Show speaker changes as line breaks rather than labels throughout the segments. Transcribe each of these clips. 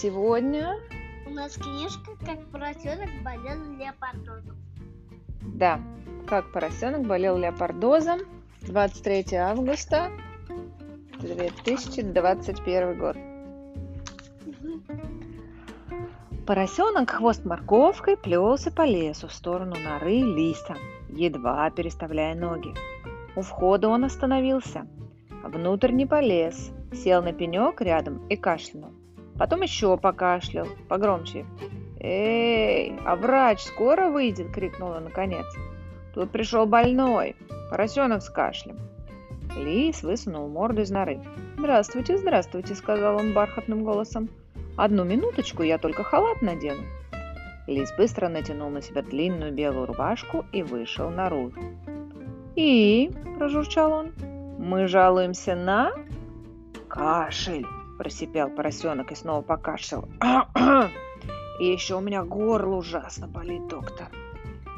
Сегодня,
У нас книжка «Как поросенок болел леопардозом».
да, как поросенок болел леопардозом. 23 августа 2021 год. Поросенок хвост морковкой плелся по лесу в сторону норы лиса, едва переставляя ноги. У входа он остановился. Внутрь не полез, сел на пенек рядом и кашлянул. Потом еще покашлял, погромче. «Эй, а врач скоро выйдет?» – крикнул он наконец. «Тут пришел больной, поросенок с кашлем». Лис высунул морду из норы. «Здравствуйте, здравствуйте», – сказал он бархатным голосом. «Одну минуточку, я только халат надену». Лис быстро натянул на себя длинную белую рубашку и вышел наружу. «И?» – прожурчал он. «Мы жалуемся на...» «Кашель!» – просипел поросенок и снова покашлял. «И еще у меня горло ужасно болит, доктор».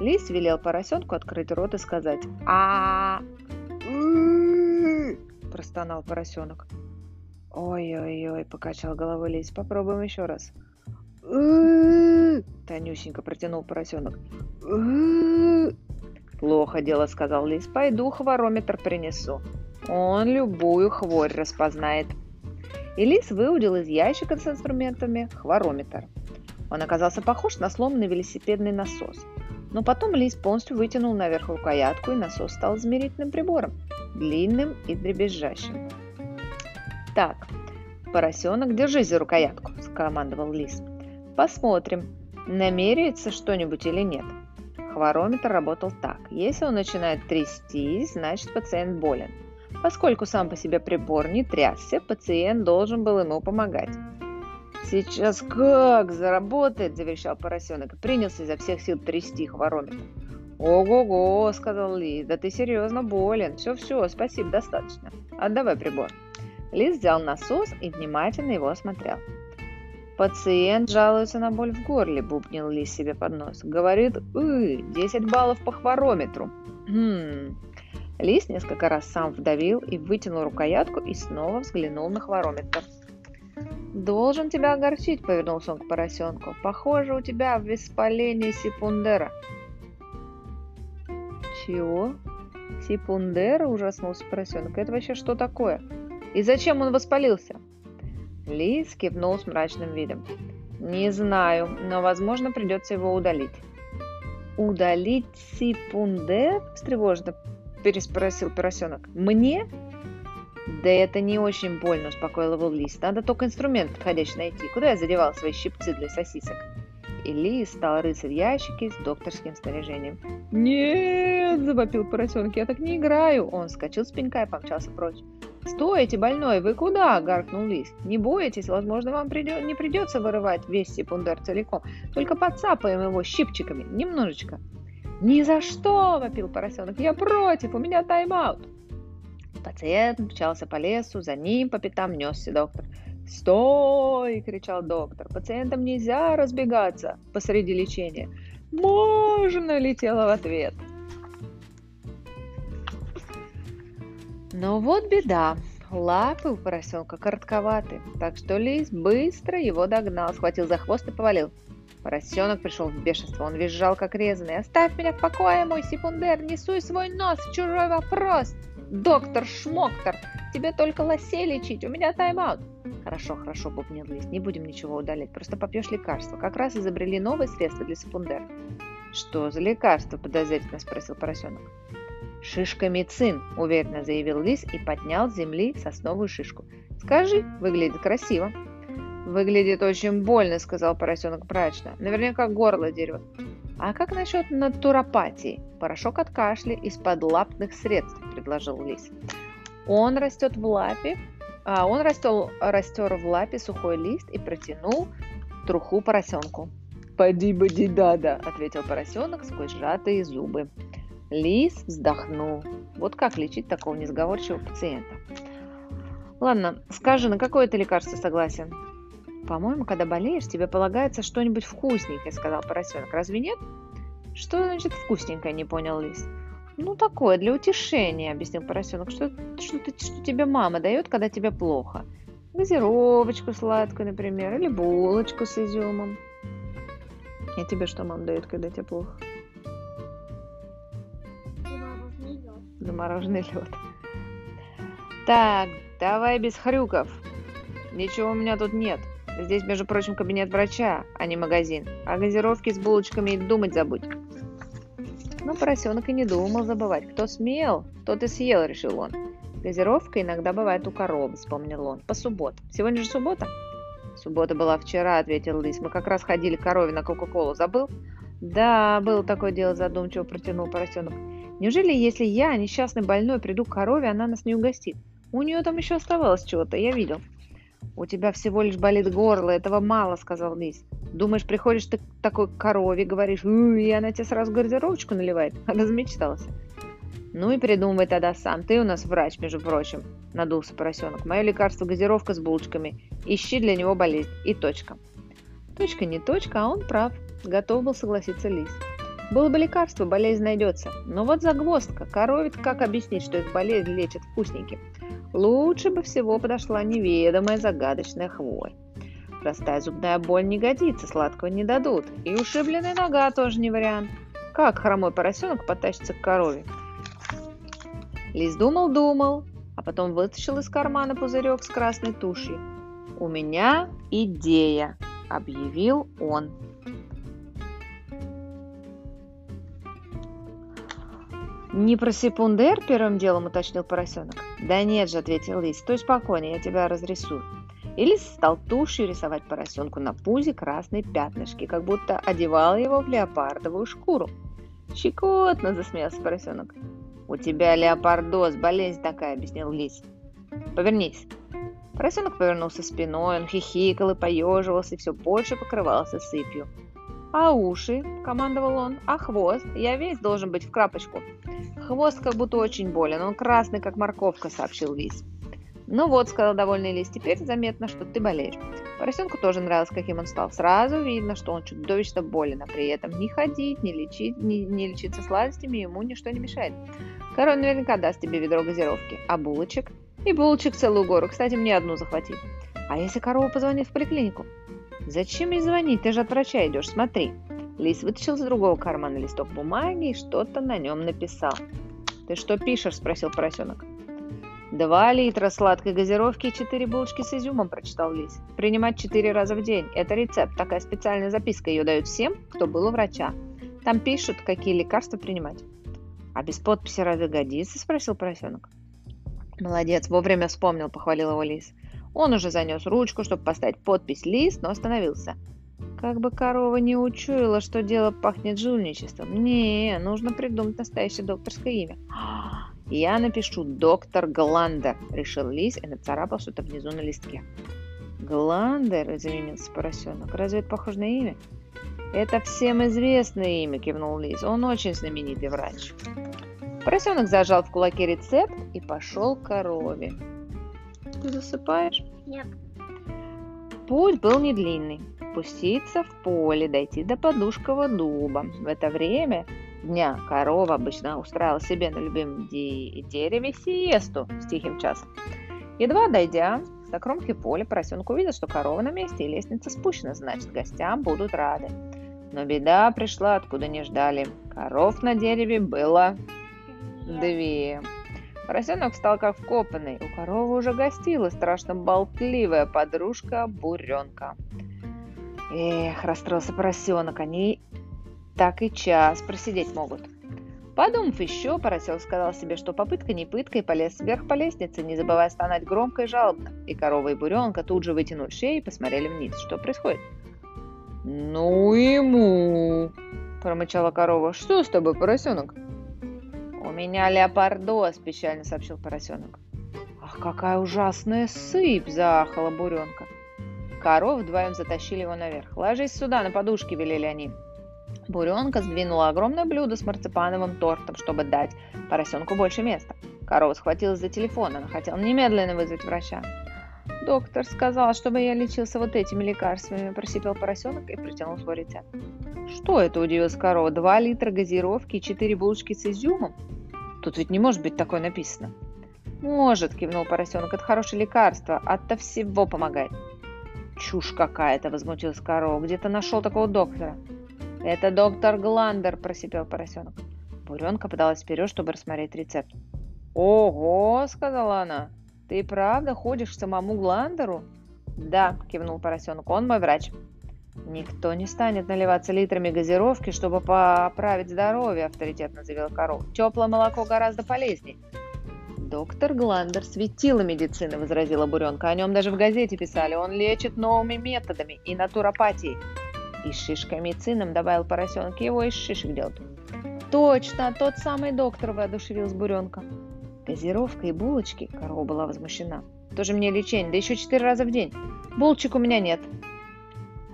Лис велел поросенку открыть рот и сказать а простонал поросенок. «Ой-ой-ой», – покачал головой лис. «Попробуем еще раз». Тонюсенько протянул поросенок. «Плохо дело», – сказал лис. «Пойду хворометр принесу. Он любую хворь распознает». И лис выудил из ящика с инструментами хворометр. Он оказался похож на сломанный велосипедный насос. Но потом лис полностью вытянул наверх рукоятку, и насос стал измерительным прибором, длинным и дребезжащим. «Так, поросенок, держись за рукоятку», – скомандовал лис. «Посмотрим, намеряется что-нибудь или нет». Хворометр работал так. Если он начинает трястись, значит пациент болен. Поскольку сам по себе прибор не трясся, пациент должен был ему помогать. «Сейчас как заработает!» – заверещал поросенок и принялся изо всех сил трясти хворометр. «Ого-го!» – сказал Лис. «Да ты серьезно болен. Все-все, спасибо, достаточно. Отдавай прибор». Лис взял насос и внимательно его осмотрел. «Пациент жалуется на боль в горле», – бубнил Лис себе под нос. «Говорит, «Ы, 10 баллов по хворометру». «Хм». Лис несколько раз сам вдавил и вытянул рукоятку и снова взглянул на хворометр. «Должен тебя огорчить», — повернулся он к поросенку. «Похоже, у тебя воспаление сипундера». «Чего?» «Сипундера?» — ужаснулся поросенок. «Это вообще что такое? И зачем он воспалился?» Лис кивнул с мрачным видом. «Не знаю, но, возможно, придется его удалить». «Удалить сипундер?» – встревоженно переспросил поросенок. «Мне?» «Да это не очень больно», – успокоил его Лис. «Надо только инструмент подходящий найти. Куда я задевал свои щипцы для сосисок?» И Лис стал рыться в ящике с докторским снаряжением. «Нет!» – завопил поросенок. «Я так не играю!» Он вскочил с пенька и помчался прочь. «Стойте, больной! Вы куда?» – гаркнул Лис. «Не бойтесь, возможно, вам придет, не придется вырывать весь сипундер целиком. Только подцапаем его щипчиками. Немножечко». «Ни за что!» – вопил поросенок. «Я против! У меня тайм-аут!» Пациент мчался по лесу, за ним по пятам несся доктор. «Стой!» – кричал доктор. «Пациентам нельзя разбегаться посреди лечения». «Можно!» – летела в ответ. Но вот беда. Лапы у поросенка коротковаты, так что лис быстро его догнал, схватил за хвост и повалил. Поросенок пришел в бешенство, он визжал как резанный. «Оставь меня в покое, мой секундер, не суй свой нос в чужой вопрос!» «Доктор Шмоктор, тебе только лосей лечить, у меня тайм-аут!» «Хорошо, хорошо», — бубнил лис, — «не будем ничего удалять, просто попьешь лекарство. Как раз изобрели новые средства для секундер». «Что за лекарство?» — подозрительно спросил поросенок. «Шишкомицин», — уверенно заявил лис и поднял с земли сосновую шишку. «Скажи, выглядит красиво». «Выглядит очень больно», — сказал поросенок мрачно. «Наверняка горло дерет». «А как насчет натуропатии? Порошок от кашля из-под лапных средств», — предложил лис. Он растет в лапе, а он растел, растер в лапе сухой лист и протянул труху поросенку. «Поди-боди-да-да», — ответил поросенок сквозь сжатые зубы. Лис вздохнул. Вот как лечить такого несговорчивого пациента? Ладно, скажи, на какое ты лекарство согласен? По-моему, когда болеешь, тебе полагается что-нибудь вкусненькое, сказал поросенок. Разве нет? Что значит вкусненькое, не понял лис. Ну, такое, для утешения, объяснил поросенок. Что, что, ты, что тебе мама дает, когда тебе плохо? Газировочку сладкую, например, или булочку с изюмом. А тебе что мама дает, когда тебе плохо?
Замороженный лед.
Замороженный лед. Так, давай без хрюков. Ничего у меня тут нет. Здесь, между прочим, кабинет врача, а не магазин. А газировки с булочками и думать забудь. Но поросенок и не думал забывать. Кто смел, тот и съел, решил он. Газировка иногда бывает у коровы, вспомнил он. По субботам. Сегодня же суббота? Суббота была вчера, ответил лис. Мы как раз ходили к корове на Кока-Колу. Забыл? Да, было такое дело, задумчиво протянул поросенок. Неужели, если я, несчастный больной, приду к корове, она нас не угостит? У нее там еще оставалось чего-то, я видел. «У тебя всего лишь болит горло, этого мало», — сказал лис. «Думаешь, приходишь ты к такой корове, говоришь, и она тебе сразу газировочку наливает?» Размечтался. «Ну и придумывай тогда сам. Ты у нас врач, между прочим», — надулся поросенок. «Мое лекарство — газировка с булочками. Ищи для него болезнь. И точка». Точка не точка, а он прав. Готов был согласиться лис. Было бы лекарство, болезнь найдется. Но вот загвоздка. Коровит как объяснить, что их болезнь лечит вкусненьким? Лучше бы всего подошла неведомая загадочная хворь. Простая зубная боль не годится, сладкого не дадут. И ушибленная нога тоже не вариант. Как хромой поросенок потащится к корове? Лис думал-думал, а потом вытащил из кармана пузырек с красной тушью. «У меня идея», — объявил он. «Не про секундер?» – первым делом уточнил поросенок. «Да нет же», – ответил лис, – «стой спокойно, я тебя разрисую». И лис стал тушью рисовать поросенку на пузе красные пятнышки, как будто одевал его в леопардовую шкуру. «Щекотно!» – засмеялся поросенок. «У тебя леопардоз, болезнь такая», – объяснил лис. «Повернись». Поросенок повернулся спиной, он хихикал и поеживался, и все больше покрывался сыпью. «А уши?» – командовал он. «А хвост? Я весь должен быть в крапочку». «Хвост как будто очень болен, он красный, как морковка», – сообщил лис. «Ну вот», – сказал довольный лис, – «теперь заметно, что ты болеешь». Поросенку тоже нравилось, каким он стал. Сразу видно, что он чудовищно болен, а при этом не ходить, не лечить, не, не лечиться сладостями ему ничто не мешает. Король наверняка даст тебе ведро газировки. А булочек? И булочек целую гору. Кстати, мне одну захвати. А если корова позвонит в поликлинику? «Зачем ей звонить? Ты же от врача идешь, смотри». Лис вытащил из другого кармана листок бумаги и что-то на нем написал. «Ты что пишешь?» – спросил поросенок. «Два литра сладкой газировки и четыре булочки с изюмом», – прочитал Лис. «Принимать четыре раза в день. Это рецепт. Такая специальная записка. Ее дают всем, кто был у врача. Там пишут, какие лекарства принимать». «А без подписи разве годится?» – спросил поросенок. «Молодец, вовремя вспомнил», – похвалил его Лис. Он уже занес ручку, чтобы поставить подпись «Лист», но остановился. Как бы корова не учуяла, что дело пахнет жульничеством. Не, нужно придумать настоящее докторское имя. Я напишу «Доктор Гландер», решил Лис и нацарапал что-то внизу на листке. «Гландер?» – изумился поросенок. «Разве это похоже на имя?» «Это всем известное имя», – кивнул Лис. «Он очень знаменитый врач». Поросенок зажал в кулаке рецепт и пошел к корове. Ты засыпаешь?
Нет.
Путь был не длинный. Спуститься в поле, дойти до подушкового дуба. В это время дня корова обычно устраивала себе на любимом де- дереве сиесту с тихим часом. Едва дойдя до кромки поля, поросенок увидел, что корова на месте и лестница спущена, значит, гостям будут рады. Но беда пришла, откуда не ждали. Коров на дереве было две. Поросенок встал как вкопанный. У коровы уже гостила страшно болтливая подружка Буренка. Эх, расстроился поросенок, они так и час просидеть могут. Подумав еще, поросенок сказал себе, что попытка не пытка, и полез вверх по лестнице, не забывая стонать громко и жалобно. И корова и буренка тут же вытянули шеи и посмотрели вниз. Что происходит? «Ну ему!» – промычала корова. «Что с тобой, поросенок?» «У меня леопардоз», – печально сообщил поросенок. «Ах, какая ужасная сыпь!» – заахала буренка. Коров вдвоем затащили его наверх. «Ложись сюда, на подушке», – велели они. Буренка сдвинула огромное блюдо с марципановым тортом, чтобы дать поросенку больше места. Корова схватилась за телефон, она хотела немедленно вызвать врача. «Доктор сказал, чтобы я лечился вот этими лекарствами», – просипел поросенок и протянул свой рецепт. «Что это?» – удивилась корова. «Два литра газировки и четыре булочки с изюмом? Тут ведь не может быть такое написано». Может, кивнул поросенок, это хорошее лекарство, от-то всего помогает. Чушь какая-то, возмутился корова. Где ты нашел такого доктора? Это доктор Гландер, просипел поросенок. Буренка подалась вперед, чтобы рассмотреть рецепт. Ого, сказала она. Ты правда ходишь к самому Гландеру? Да, кивнул поросенок, он мой врач. Никто не станет наливаться литрами газировки, чтобы поправить здоровье, авторитетно заявила корова. Теплое молоко гораздо полезнее. «Доктор Гландер светила медицины», — возразила Буренка. «О нем даже в газете писали. Он лечит новыми методами и натуропатией». «И шишками цином», — добавил поросенок. «Его из шишек делают». «Точно, тот самый доктор», — воодушевилась Буренка. «Газировка и булочки», — корова была возмущена. «Тоже мне лечение, да еще четыре раза в день. Булочек у меня нет».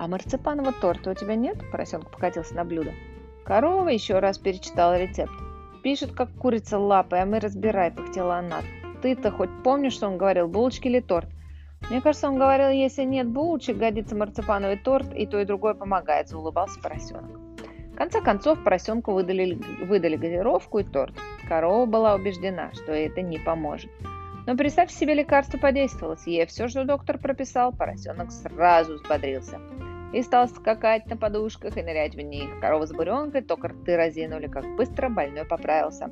«А марципанового торта у тебя нет?» — поросенок покатился на блюдо. Корова еще раз перечитала рецепт. Пишет, как курица лапой, а мы разбирай, пыхтела она. Ты-то хоть помнишь, что он говорил, булочки или торт? Мне кажется, он говорил, если нет булочек, годится марципановый торт, и то, и другое помогает, заулыбался поросенок. В конце концов, поросенку выдали, выдали газировку и торт. Корова была убеждена, что это не поможет. Но представь себе, лекарство подействовало. Съев все, что доктор прописал, поросенок сразу взбодрился и стал скакать на подушках и нырять в них. Корова с буренкой только рты разинули, как быстро больной поправился.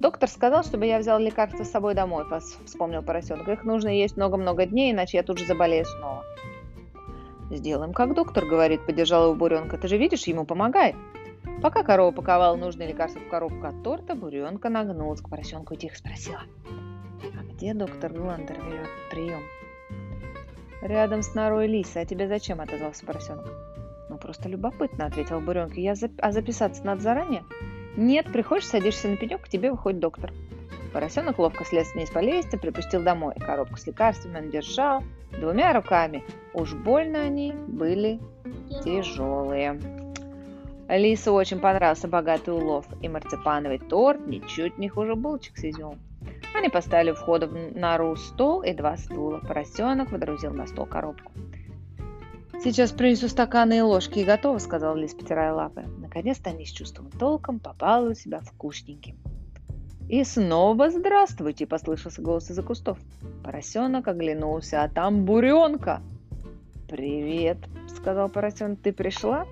Доктор сказал, чтобы я взял лекарства с собой домой, вспомнил поросенок. Их нужно есть много-много дней, иначе я тут же заболею снова. Сделаем, как доктор говорит, поддержала его буренка. Ты же видишь, ему помогает. Пока корова паковала нужные лекарства в коробку от торта, буренка нагнулась к поросенку и тихо спросила. А где доктор Гландер ведет прием? «Рядом с норой лиса. А тебе зачем?» – отозвался поросенок. «Ну, просто любопытно», – ответил буренка. «Я зап... А записаться надо заранее?» «Нет, приходишь, садишься на пенек, к тебе выходит доктор». Поросенок ловко слез вниз по лестнице, припустил домой. Коробку с лекарствами он держал двумя руками. Уж больно они были тяжелые. Лису очень понравился богатый улов, и марципановый торт ничуть не хуже булочек с изюмом. Они поставили у входа в нору стол и два стула. Поросенок водрузил на стол коробку. «Сейчас принесу стаканы и ложки, и готово», — сказал Лис, потирая лапы. Наконец-то они с чувством толком попали у себя вкусненьким. «И снова здравствуйте!» — послышался голос из-за кустов. Поросенок оглянулся, а там буренка. «Привет!» — сказал поросенок. «Ты пришла?»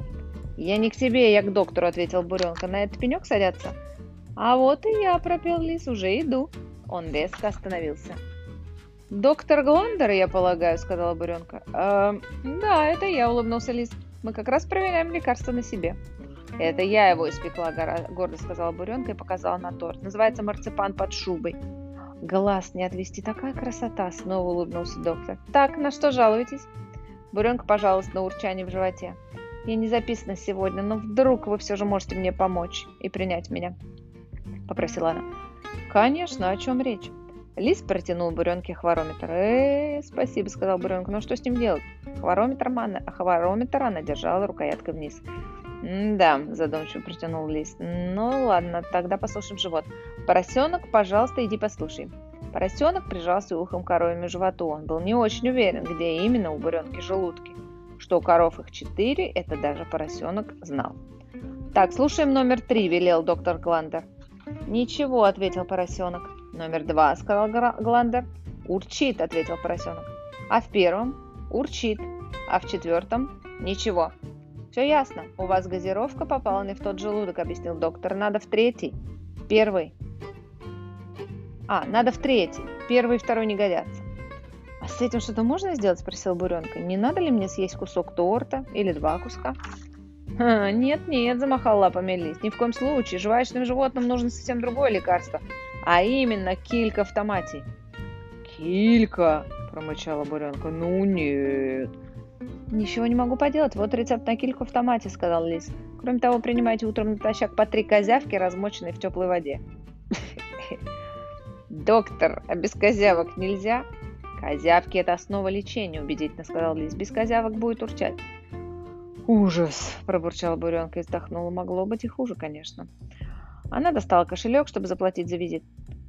«Я не к тебе, я к доктору», — ответил буренка. «На этот пенек садятся?» «А вот и я», — пропел лис, — «уже иду». Он резко остановился. «Доктор Гландер, я полагаю», — сказала Буренка. «Э, «Да, это я», — улыбнулся Лис. «Мы как раз проверяем лекарство на себе». «Это я его испекла», — гордо сказала Буренка и показала на торт. «Называется марципан под шубой». «Глаз не отвести, такая красота!» — снова улыбнулся доктор. «Так, на что жалуетесь?» Буренка пожаловалась на урчание в животе. «Я не записана сегодня, но вдруг вы все же можете мне помочь и принять меня?» — попросила она. Конечно, о чем речь? Лис протянул Буренке хворометр. «Э, спасибо», — сказал Буренка. «Ну что с ним делать?» Хворометр она, а хворометр она держала рукояткой вниз. «Да», — задумчиво протянул Лис. «Ну ладно, тогда послушаем живот. Поросенок, пожалуйста, иди послушай». Поросенок прижался ухом к коровьему животу. Он был не очень уверен, где именно у буренки желудки. Что у коров их четыре, это даже поросенок знал. «Так, слушаем номер три», — велел доктор Гландер. «Ничего», — ответил поросенок. «Номер два», — сказал Гландер. «Урчит», — ответил поросенок. «А в первом?» «Урчит». «А в четвертом?» «Ничего». «Все ясно. У вас газировка попала не в тот желудок», — объяснил доктор. «Надо в третий. Первый». «А, надо в третий. Первый и второй не годятся». «А с этим что-то можно сделать?» – спросил Буренка. «Не надо ли мне съесть кусок торта или два куска?» «Нет-нет», – замахал лапами лис, – «ни в коем случае. Жвачным животным нужно совсем другое лекарство, а именно килька в томате». «Килька!» – промычала Буренка. «Ну нет». «Ничего не могу поделать. Вот рецепт на кильку в томате», – сказал лис. «Кроме того, принимайте утром натощак по три козявки, размоченные в теплой воде». «Доктор, а без козявок нельзя?» «Козявки – это основа лечения», – убедительно сказал лис. «Без козявок будет урчать». «Ужас!» – пробурчала Буренка и вздохнула. «Могло быть и хуже, конечно». Она достала кошелек, чтобы заплатить за визит.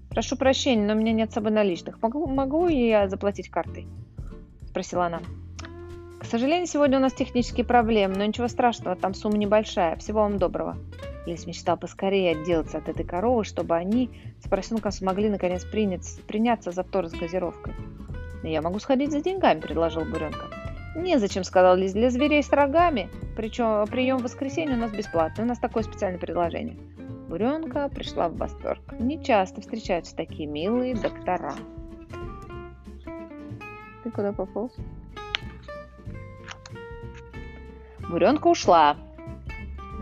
«Прошу прощения, но у меня нет с собой наличных. Могу, могу я заплатить картой?» – спросила она. «К сожалению, сегодня у нас технические проблемы, но ничего страшного, там сумма небольшая. Всего вам доброго». Лис мечтал поскорее отделаться от этой коровы, чтобы они с поросенком смогли наконец принять, приняться за торт с газировкой. «Я могу сходить за деньгами», – предложил Буренка. «Незачем», – сказал Лис, – «для зверей с рогами, причем прием в воскресенье у нас бесплатный, у нас такое специальное предложение». Буренка пришла в восторг. Не часто встречаются такие милые доктора. Ты куда пополз? Буренка ушла,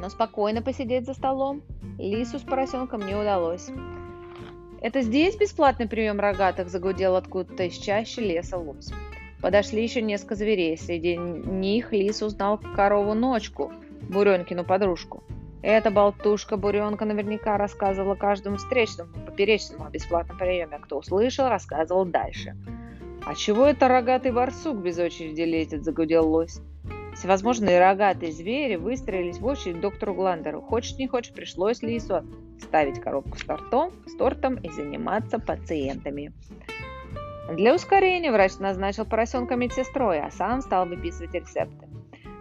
но спокойно посидеть за столом лису с поросенком не удалось. «Это здесь бесплатный прием рогатых?» – загудел откуда-то из чащи леса лось. Подошли еще несколько зверей. Среди них лис узнал корову-ночку, Буренкину подружку. Эта болтушка Буренка наверняка рассказывала каждому встречному, поперечному о бесплатном приеме. Кто услышал, рассказывал дальше. «А чего это рогатый барсук без очереди лезет?» – загудел лось. Всевозможные рогатые звери выстроились в очередь доктору Гландеру. Хочешь не хочешь, пришлось Лису ставить коробку с тортом, с тортом и заниматься пациентами. Для ускорения врач назначил поросенка медсестрой, а сам стал выписывать рецепты.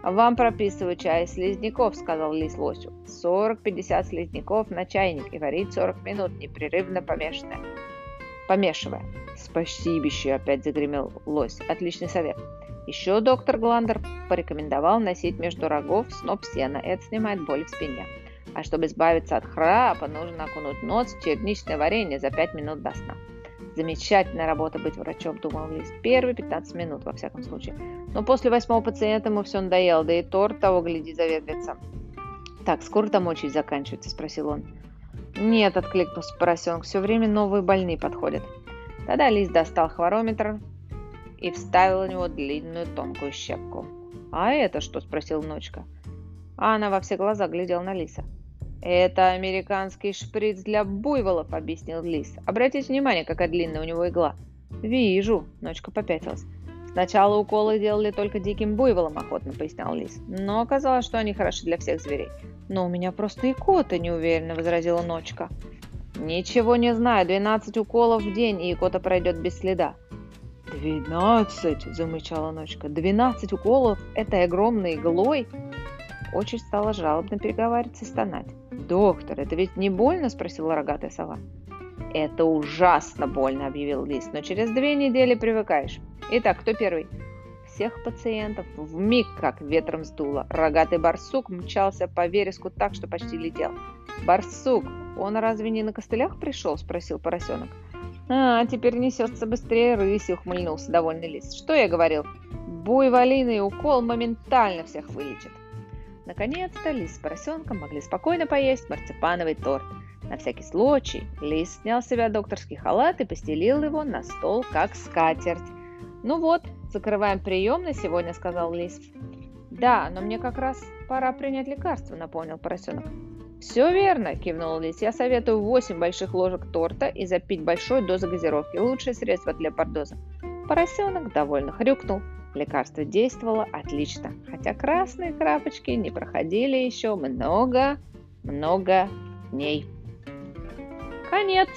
«Вам прописываю чай из слизняков», — сказал лис лосю. «40-50 слизняков на чайник и варить 40 минут, непрерывно помешанное. помешивая». «Спасибище!» — опять загремел лось. «Отличный совет». Еще доктор Гландер порекомендовал носить между рогов сноп сена. Это снимает боль в спине. А чтобы избавиться от храпа, нужно окунуть нос в черничное варенье за 5 минут до сна. Замечательная работа быть врачом, думал Лист. Первые 15 минут, во всяком случае. Но после восьмого пациента ему все надоело, да и торт того, гляди, заветрится. «Так, скоро там очередь заканчивается?» – спросил он. «Нет», – откликнулся поросенок, – «все время новые больные подходят». Тогда Лист достал хворометр и вставил в него длинную тонкую щепку. «А это что?» – спросил Ночка. А она во все глаза глядела на Лиса. «Это американский шприц для буйволов», — объяснил Лис. «Обратите внимание, какая длинная у него игла». «Вижу», — Ночка попятилась. «Сначала уколы делали только диким буйволам», — охотно пояснял Лис. «Но оказалось, что они хороши для всех зверей». «Но у меня просто и кота», — неуверенно возразила Ночка. «Ничего не знаю. Двенадцать уколов в день, и кота пройдет без следа». «Двенадцать!» – замычала Ночка. «Двенадцать уколов этой огромной иглой?» Очень стала жалобно переговариваться и стонать. «Доктор, это ведь не больно?» – спросила рогатая сова. «Это ужасно больно», – объявил лис, – «но через две недели привыкаешь. Итак, кто первый?» Всех пациентов в миг как ветром сдуло. Рогатый барсук мчался по вереску так, что почти летел. «Барсук, он разве не на костылях пришел?» – спросил поросенок. «А, теперь несется быстрее рыси», – ухмыльнулся довольный лис. «Что я говорил? Буйволиный укол моментально всех вылечит». Наконец-то лис с поросенком могли спокойно поесть марципановый торт. На всякий случай лис снял с себя докторский халат и постелил его на стол, как скатерть. «Ну вот, закрываем прием на сегодня», — сказал лис. «Да, но мне как раз пора принять лекарство», — напомнил поросенок. «Все верно», — кивнул лис. «Я советую 8 больших ложек торта и запить большой дозой газировки. Лучшее средство для пардоза». Поросенок довольно хрюкнул. Лекарство действовало отлично, хотя красные крапочки не проходили еще много-много дней. Конец.